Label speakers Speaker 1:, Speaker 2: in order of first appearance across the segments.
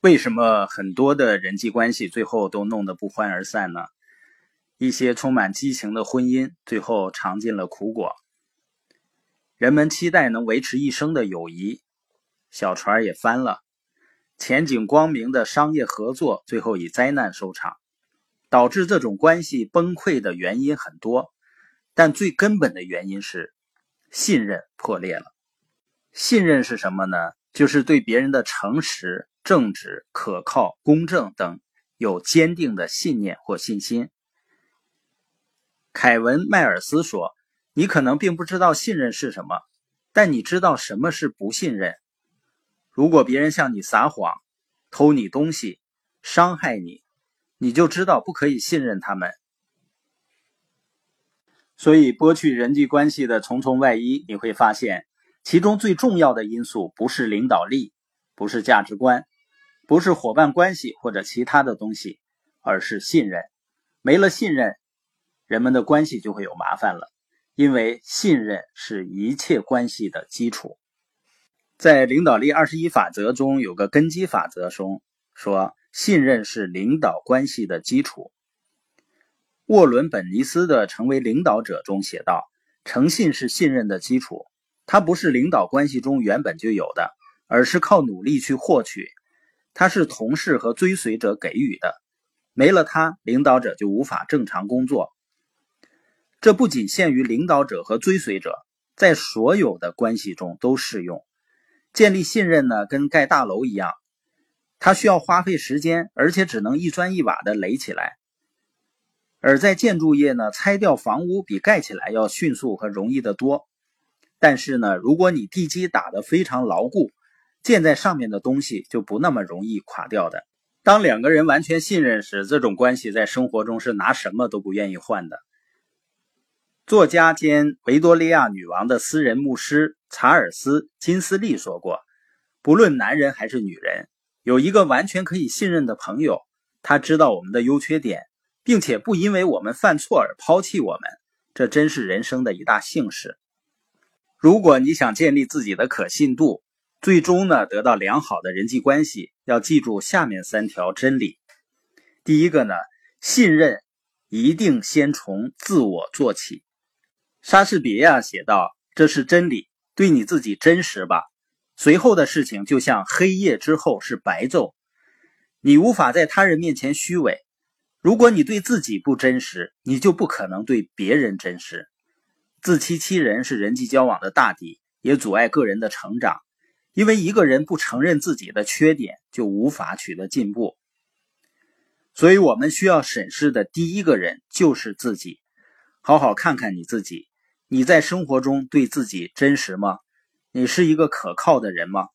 Speaker 1: 为什么很多的人际关系最后都弄得不欢而散呢？一些充满激情的婚姻最后尝尽了苦果。人们期待能维持一生的友谊，小船也翻了。前景光明的商业合作最后以灾难收场。导致这种关系崩溃的原因很多，但最根本的原因是信任破裂了。信任是什么呢？就是对别人的诚实、正直、可靠、公正等有坚定的信念或信心。凯文·迈尔斯说：“你可能并不知道信任是什么，但你知道什么是不信任。如果别人向你撒谎、偷你东西、伤害你。”你就知道不可以信任他们，所以剥去人际关系的重重外衣，你会发现，其中最重要的因素不是领导力，不是价值观，不是伙伴关系或者其他的东西，而是信任。没了信任，人们的关系就会有麻烦了，因为信任是一切关系的基础。在领导力二十一法则中，有个根基法则中说。信任是领导关系的基础。沃伦·本尼斯的《成为领导者》中写道：“诚信是信任的基础，它不是领导关系中原本就有的，而是靠努力去获取。它是同事和追随者给予的，没了它，领导者就无法正常工作。这不仅限于领导者和追随者，在所有的关系中都适用。建立信任呢，跟盖大楼一样。”它需要花费时间，而且只能一砖一瓦的垒起来。而在建筑业呢，拆掉房屋比盖起来要迅速和容易得多。但是呢，如果你地基打得非常牢固，建在上面的东西就不那么容易垮掉的。当两个人完全信任时，这种关系在生活中是拿什么都不愿意换的。作家兼维多利亚女王的私人牧师查尔斯·金斯利说过：“不论男人还是女人。”有一个完全可以信任的朋友，他知道我们的优缺点，并且不因为我们犯错而抛弃我们，这真是人生的一大幸事。如果你想建立自己的可信度，最终呢得到良好的人际关系，要记住下面三条真理。第一个呢，信任一定先从自我做起。莎士比亚写道：“这是真理，对你自己真实吧。”随后的事情就像黑夜之后是白昼，你无法在他人面前虚伪。如果你对自己不真实，你就不可能对别人真实。自欺欺人是人际交往的大敌，也阻碍个人的成长。因为一个人不承认自己的缺点，就无法取得进步。所以，我们需要审视的第一个人就是自己。好好看看你自己，你在生活中对自己真实吗？你是一个可靠的人吗？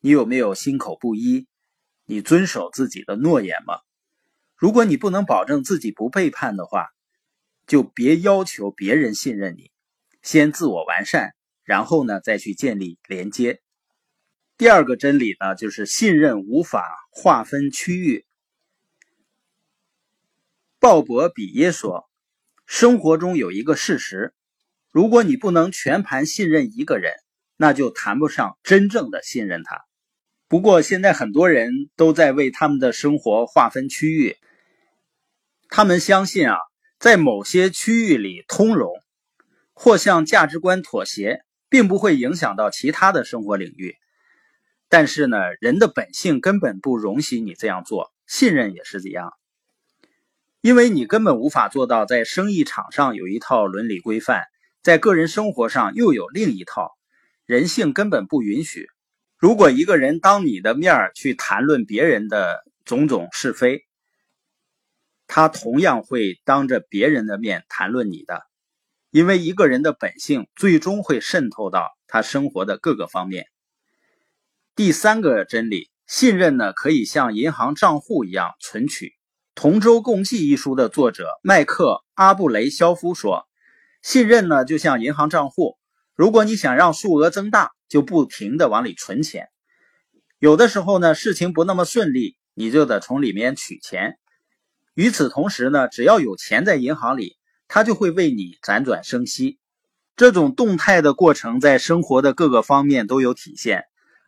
Speaker 1: 你有没有心口不一？你遵守自己的诺言吗？如果你不能保证自己不背叛的话，就别要求别人信任你。先自我完善，然后呢，再去建立连接。第二个真理呢，就是信任无法划分区域。鲍勃·比耶说：“生活中有一个事实，如果你不能全盘信任一个人。”那就谈不上真正的信任他。不过现在很多人都在为他们的生活划分区域，他们相信啊，在某些区域里通融或向价值观妥协，并不会影响到其他的生活领域。但是呢，人的本性根本不容许你这样做，信任也是这样，因为你根本无法做到在生意场上有一套伦理规范，在个人生活上又有另一套。人性根本不允许。如果一个人当你的面去谈论别人的种种是非，他同样会当着别人的面谈论你的，因为一个人的本性最终会渗透到他生活的各个方面。第三个真理，信任呢可以像银行账户一样存取。《同舟共济》一书的作者麦克·阿布雷肖夫说：“信任呢就像银行账户。”如果你想让数额增大，就不停的往里存钱。有的时候呢，事情不那么顺利，你就得从里面取钱。与此同时呢，只要有钱在银行里，它就会为你辗转生息。这种动态的过程在生活的各个方面都有体现。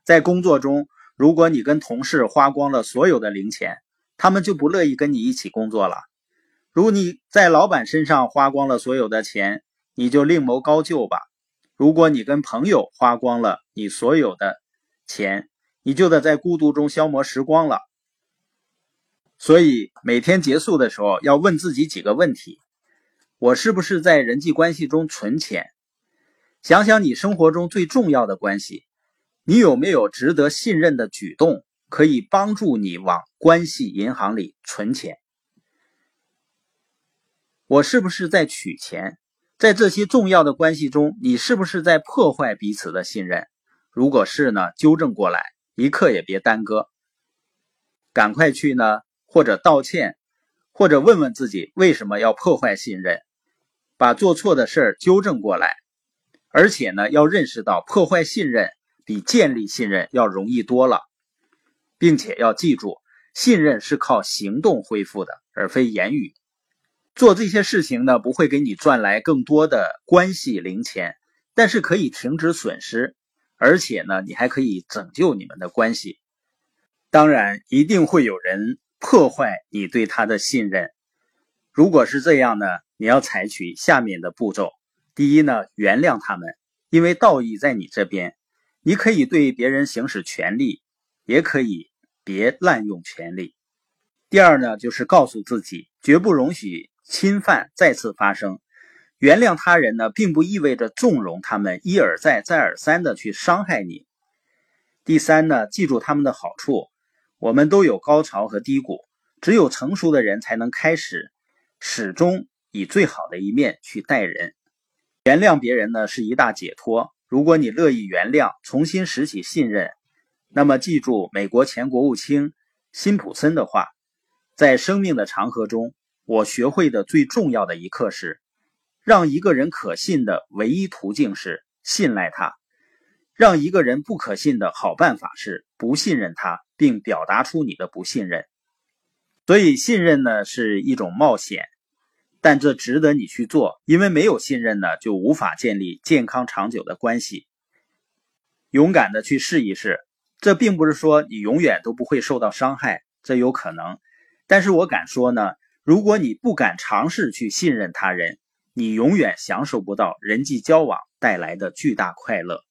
Speaker 1: 在工作中，如果你跟同事花光了所有的零钱，他们就不乐意跟你一起工作了。如你在老板身上花光了所有的钱，你就另谋高就吧。如果你跟朋友花光了你所有的钱，你就得在孤独中消磨时光了。所以每天结束的时候要问自己几个问题：我是不是在人际关系中存钱？想想你生活中最重要的关系。你有没有值得信任的举动，可以帮助你往关系银行里存钱？我是不是在取钱？在这些重要的关系中，你是不是在破坏彼此的信任？如果是呢，纠正过来，一刻也别耽搁，赶快去呢，或者道歉，或者问问自己为什么要破坏信任，把做错的事儿纠正过来，而且呢，要认识到破坏信任。比建立信任要容易多了，并且要记住，信任是靠行动恢复的，而非言语。做这些事情呢，不会给你赚来更多的关系零钱，但是可以停止损失，而且呢，你还可以拯救你们的关系。当然，一定会有人破坏你对他的信任。如果是这样呢，你要采取下面的步骤：第一呢，原谅他们，因为道义在你这边。你可以对别人行使权利，也可以别滥用权利。第二呢，就是告诉自己，绝不容许侵犯再次发生。原谅他人呢，并不意味着纵容他们一而再、再而三的去伤害你。第三呢，记住他们的好处。我们都有高潮和低谷，只有成熟的人才能开始，始终以最好的一面去待人。原谅别人呢，是一大解脱。如果你乐意原谅，重新拾起信任，那么记住美国前国务卿辛普森的话：在生命的长河中，我学会的最重要的一课是，让一个人可信的唯一途径是信赖他；让一个人不可信的好办法是不信任他，并表达出你的不信任。所以，信任呢是一种冒险。但这值得你去做，因为没有信任呢，就无法建立健康长久的关系。勇敢的去试一试，这并不是说你永远都不会受到伤害，这有可能。但是我敢说呢，如果你不敢尝试去信任他人，你永远享受不到人际交往带来的巨大快乐。